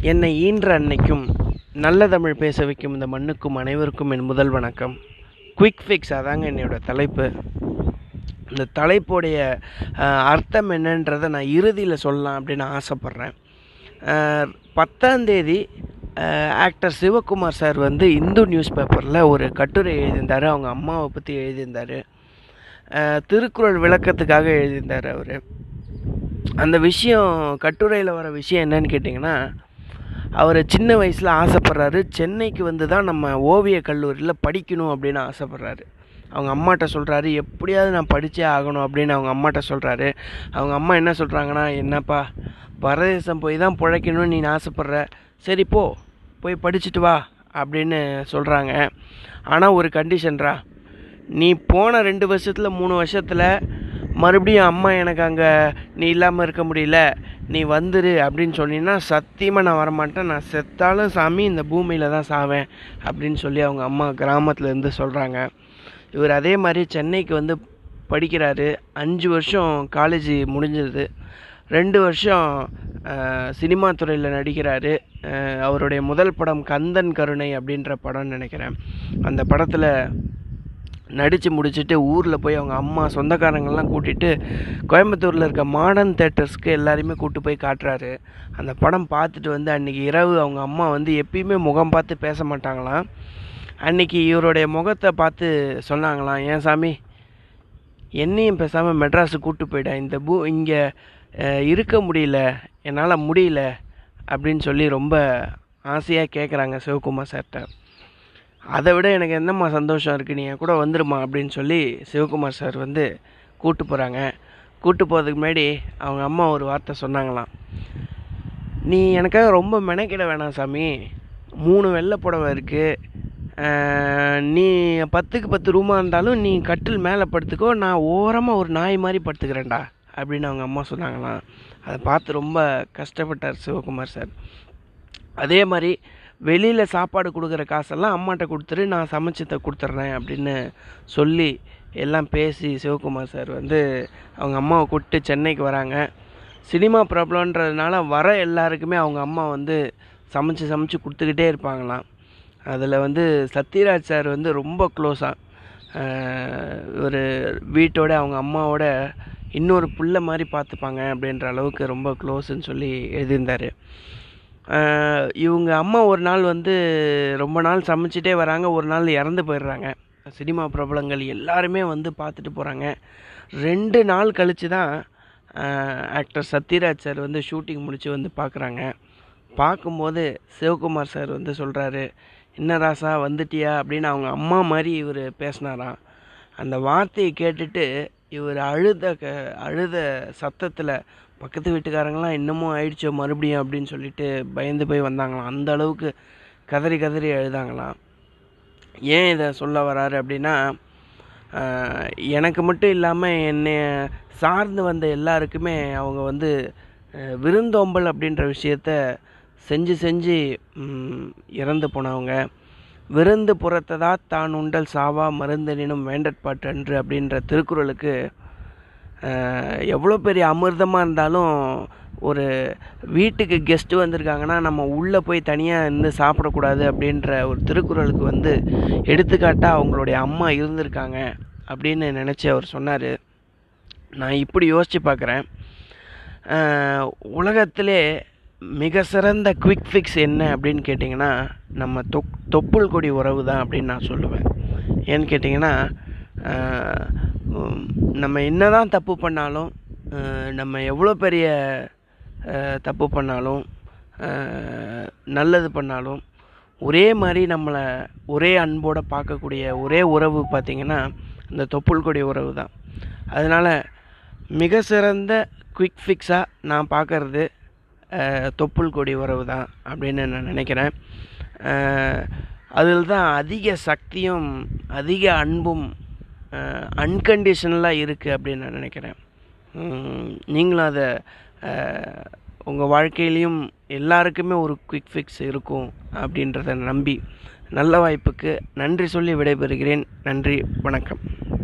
என்னை ஈன்ற அன்னைக்கும் நல்ல தமிழ் பேச வைக்கும் இந்த மண்ணுக்கும் அனைவருக்கும் என் முதல் வணக்கம். குயிக் ஃபிக்ஸ் அதாங்க என்னோடய தலைப்பு. இந்த தலைப்புடைய அர்த்தம் என்னன்றதை நான் இறுதியில் சொல்லலாம் அப்படின்னு ஆசைப்பட்றேன். பத்தாந்தேதி ஆக்டர் சிவகுமார் சார் வந்து இந்து நியூஸ் பேப்பரில் ஒரு கட்டுரை எழுதியிருந்தார். அவங்க அம்மாவை பற்றி எழுதியிருந்தார். திருக்குறள் விளக்கத்துக்காக எழுதியிருந்தார் அவர். அந்த விஷயம் கட்டுரையில் வர விஷயம் என்னன்னு கேட்டிங்கன்னா அவர் சின்ன வயசில் ஆசைப்பட்றாரு. சென்னைக்கு வந்து தான் நம்ம ஓவிய கல்லூரியில் படிக்கணும் அப்படின்னு ஆசைப்பட்றாரு. அவங்க அம்மாட்ட சொல்கிறாரு எப்படியாவது நான் படித்தே ஆகணும் அப்படின்னு அவங்க அம்மாட்ட சொல்கிறாரு அவங்க அம்மா என்ன சொல்கிறாங்கன்னா என்னப்பா பரதேசம் போய் தான் பிழைக்கணும்னு நீ ஆசைப்பட்ற. சரி போ போய் படிச்சுட்டு வா அப்படின்னு சொல்கிறாங்க ஆனால் ஒரு கண்டிஷன்ரா நீ போன ரெண்டு வருஷத்தில் மூணு வருஷத்தில் மறுபடியும் அம்மா எனக்கு அங்கே நீ இல்லாமல் இருக்க முடியல. நீ வந்துரு அப்படின்னு சொன்னீங்கன்னா சத்தியமாக நான் வரமாட்டேன். நான் செத்தாலும் சாமி இந்த பூமியில் தான் சாவேன் அப்படின்னு சொல்லி அவங்க அம்மா கிராமத்துலேருந்து சொல்கிறாங்க இவர் அதே மாதிரி சென்னைக்கு வந்து படிக்கிறாரு. அஞ்சு வருஷம் காலேஜ் முடிஞ்சது. ரெண்டு வருஷம் சினிமா துறையில் நடிக்கிறாரு. அவருடைய முதல் படம் கந்தன் கருணை அப்படின்ற படம்னு நினைக்கிறேன். அந்த படத்தில் நடித்து முடிச்சுட்டு ஊரில் போய் அவங்க அம்மா சொந்தக்காரங்கள்லாம் கூட்டிகிட்டு கோயம்புத்தூரில் இருக்க மாடர்ன் தேட்டர்ஸ்க்கு எல்லாரையுமே கூட்டி போய் காட்டுறாரு. அந்த படம் பார்த்துட்டு வந்து அன்றைக்கி இரவு அவங்க அம்மா வந்து எப்பயுமே முகம் பார்த்து பேச மாட்டாங்களாம். அன்றைக்கி இவருடைய முகத்தை பார்த்து சொன்னாங்களாம் ஏன் சாமி என்னையும் பேசாமல் மெட்ராஸுக்கு கூட்டு போயிட்டேன் இந்த பூ இங்கே இருக்க முடியல என்னால் முடியல அப்படின்னு சொல்லி ரொம்ப ஆசையாக கேட்குறாங்க சிவகுமார் சார்கிட்ட அதை விட எனக்கு என்னம்மா சந்தோஷம் இருக்குது நீ என் கூட வந்துடுமா அப்படின்னு சொல்லி சிவகுமார் சார் வந்து கூட்டு போகிறாங்க கூட்டு போகிறதுக்கு முன்னாடி அவங்க அம்மா ஒரு வார்த்தை சொன்னாங்களாம். நீ எனக்காக ரொம்ப மெனக்கிட வேணாம் சாமி. மூணு வெள்ளை புடவை இருக்குது நீ பத்துக்கு பத்து ரூமாக இருந்தாலும் நீ கட்டில் மேலே படுத்துக்கோ நான் ஓரமாக ஒரு நாய் மாதிரி படுத்துக்கிறேன்டா அப்படின்னு அவங்க அம்மா சொன்னாங்களாம். அதை பார்த்து ரொம்ப கஷ்டப்பட்டார் சிவகுமார் சார். அதே மாதிரி வெளியில் சாப்பாடு கொடுக்குற காசெல்லாம் அம்மாட்ட கொடுத்துரு நான் சமைச்சதை கொடுத்துட்றேன் அப்படின்னு சொல்லி எல்லாம் பேசி சிவகுமார் சார் வந்து அவங்க அம்மாவை கூப்பிட்டு சென்னைக்கு வராங்க. சினிமா ப்ராப்ளம்ன்றதுனால வர எல்லாருக்குமே அவங்க அம்மா வந்து சமைச்சு சமைச்சு கொடுத்துக்கிட்டே இருப்பாங்களாம். அதில் வந்து சத்யராஜ் சார் வந்து ரொம்ப க்ளோஸாக ஒரு வீட்டோட அவங்க அம்மாவோட இன்னொரு புள்ள மாதிரி பார்த்துப்பாங்க அப்படின்ற அளவுக்கு ரொம்ப க்ளோஸ்ன்னு சொல்லி எழுதியிருந்தார். இவங்க அம்மா ஒரு நாள் வந்து ரொம்ப நாள் சமைச்சிட்டே வராங்க. ஒரு நாள் இறந்து போயிடுறாங்க. சினிமா பிரபலங்கள் எல்லாருமே வந்து பார்த்துட்டு போகிறாங்க ரெண்டு நாள் கழித்து தான் ஆக்டர் சத்யராஜ் சார் வந்து ஷூட்டிங் முடித்து வந்து பார்க்குறாங்க. பார்க்கும்போது சிவகுமார் சார் வந்து சொல்கிறாரு என்ன ராசா வந்துட்டியா? அப்படின்னு அவங்க அம்மா மாதிரி இவர் பேசினாராம். அந்த வார்த்தையை கேட்டுட்டு இவர் அழுத க அழுத சத்தத்தில் பக்கத்து வீட்டுக்காரங்களாம் இன்னமும் ஆயிடுச்சோ மறுபடியும் அப்படின்னு சொல்லிட்டு பயந்து போய் வந்தாங்களாம். அந்த அளவுக்கு கதறி கதறி அழுதாங்களாம். ஏன் இதை சொல்ல வராரு அப்படின்னா எனக்கு மட்டும் இல்லாமல் என்னை சார்ந்து வந்த எல்லாருக்குமே அவங்க வந்து விருந்தோம்பல் அப்படின்ற விஷயத்த செஞ்சு செஞ்சு இறந்து போனவங்க. விருந்து புறத்ததா தான் உண்டல் சாவா மருந்தெனினும் வேண்டற்பாட்டு அன்று அப்படின்ற திருக்குறளுக்கு எவ்வளோ பெரிய அமிர்தமாக இருந்தாலும் ஒரு வீட்டுக்கு கெஸ்ட்டு வந்திருக்காங்கன்னா நம்ம உள்ளே போய் தனியாக இருந்து சாப்பிடக்கூடாது அப்படின்ற ஒரு திருக்குறளுக்கு வந்து எடுத்துக்காட்டாக அவங்களுடைய அம்மா இருந்திருக்காங்க அப்படின்னு நினச்சி அவர் சொன்னார். நான் இப்படி யோசித்து பார்க்குறேன். உலகத்திலே மிக சிறந்த குவிக் ஃபிக்ஸ் என்ன அப்படின்னு கேட்டிங்கன்னா நம்ம தொப் தொப்புள் கொடி உறவு தான் அப்படின்னு நான் சொல்லுவேன். ஏன்னு கேட்டிங்கன்னா நம்ம என்ன தான் தப்பு பண்ணாலும் நம்ம எவ்வளோ பெரிய தப்பு பண்ணாலும் நல்லது பண்ணாலும் ஒரே மாதிரி நம்மளை ஒரே அன்போடு பார்க்கக்கூடிய ஒரே உறவு பார்த்திங்கன்னா இந்த தொப்புள் கொடி உறவு தான். அதனால் மிக சிறந்த குயிக் ஃபிக்ஸாக நான் பார்க்கறது தொப்புள் கொடி உறவு தான் அப்படின்னு நான் நினைக்கிறேன். அதில் தான் அதிக சக்தியும் அதிக அன்பும் அன்கண்டிஷனலாக இருக்குது அப்படின்னு நான் நினைக்கிறேன். நீங்களும் அதை உங்கள் வாழ்க்கையிலையும் எல்லாருக்குமே ஒரு குயிக் ஃபிக்ஸ் இருக்கும் அப்படின்றத நம்பி நல்ல வாய்ப்புக்கு நன்றி சொல்லி விடைபெறுகிறேன். நன்றி வணக்கம்.